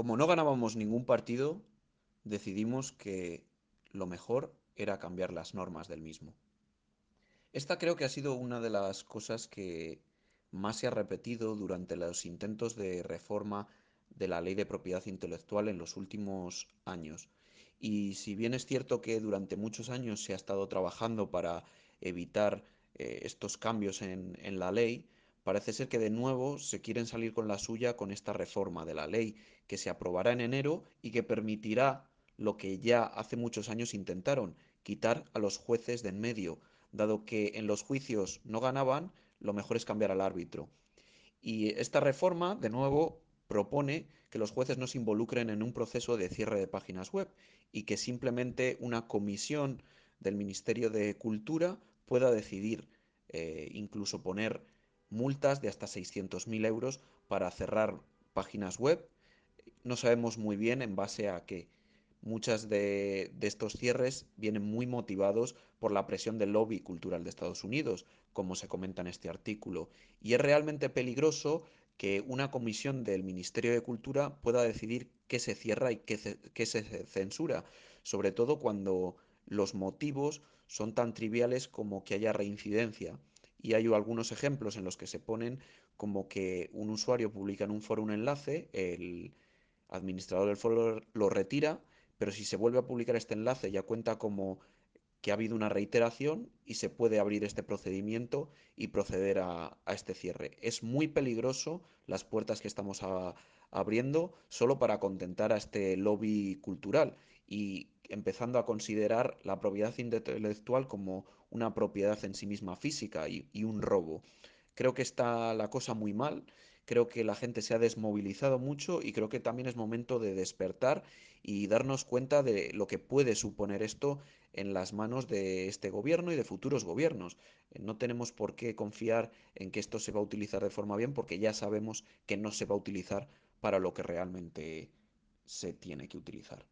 Como no ganábamos ningún partido, decidimos que lo mejor era cambiar las normas del mismo. Esta creo que ha sido una de las cosas que más se ha repetido durante los intentos de reforma de la ley de propiedad intelectual en los últimos años. Y si bien es cierto que durante muchos años se ha estado trabajando para evitar eh, estos cambios en, en la ley, parece ser que de nuevo se quieren salir con la suya con esta reforma de la ley que se aprobará en enero y que permitirá lo que ya hace muchos años intentaron, quitar a los jueces de en medio, dado que en los juicios no ganaban, lo mejor es cambiar al árbitro. Y esta reforma, de nuevo, propone que los jueces no se involucren en un proceso de cierre de páginas web y que simplemente una comisión del Ministerio de Cultura pueda decidir eh, incluso poner multas de hasta 600.000 euros para cerrar páginas web. No sabemos muy bien en base a qué. Muchas de, estos cierres vienen muy motivados por la presión del lobby cultural de Estados Unidos, como se comenta en este artículo. Y es realmente peligroso que una comisión del Ministerio de Cultura pueda decidir qué se cierra y qué se censura, sobre todo cuando los motivos son tan triviales como que haya reincidencia. Y hay algunos ejemplos en los que se ponen como que un usuario publica en un foro un enlace, el administrador del foro lo retira, pero si se vuelve a publicar este enlace ya cuenta como que ha habido una reiteración y se puede abrir este procedimiento y proceder a, a este cierre. Es muy peligroso las puertas que estamos abriendo solo para contentar a este lobby cultural y empezando a considerar la propiedad intelectual como una propiedad en sí misma física y, un robo. Creo que está la cosa muy mal, creo que la gente se ha desmovilizado mucho y creo que también es momento de despertar y darnos cuenta de lo que puede suponer esto en las manos de este gobierno y de futuros gobiernos. No tenemos por qué confiar en que esto se va a utilizar de forma bien porque ya sabemos que no se va a utilizar para lo que realmente se tiene que utilizar.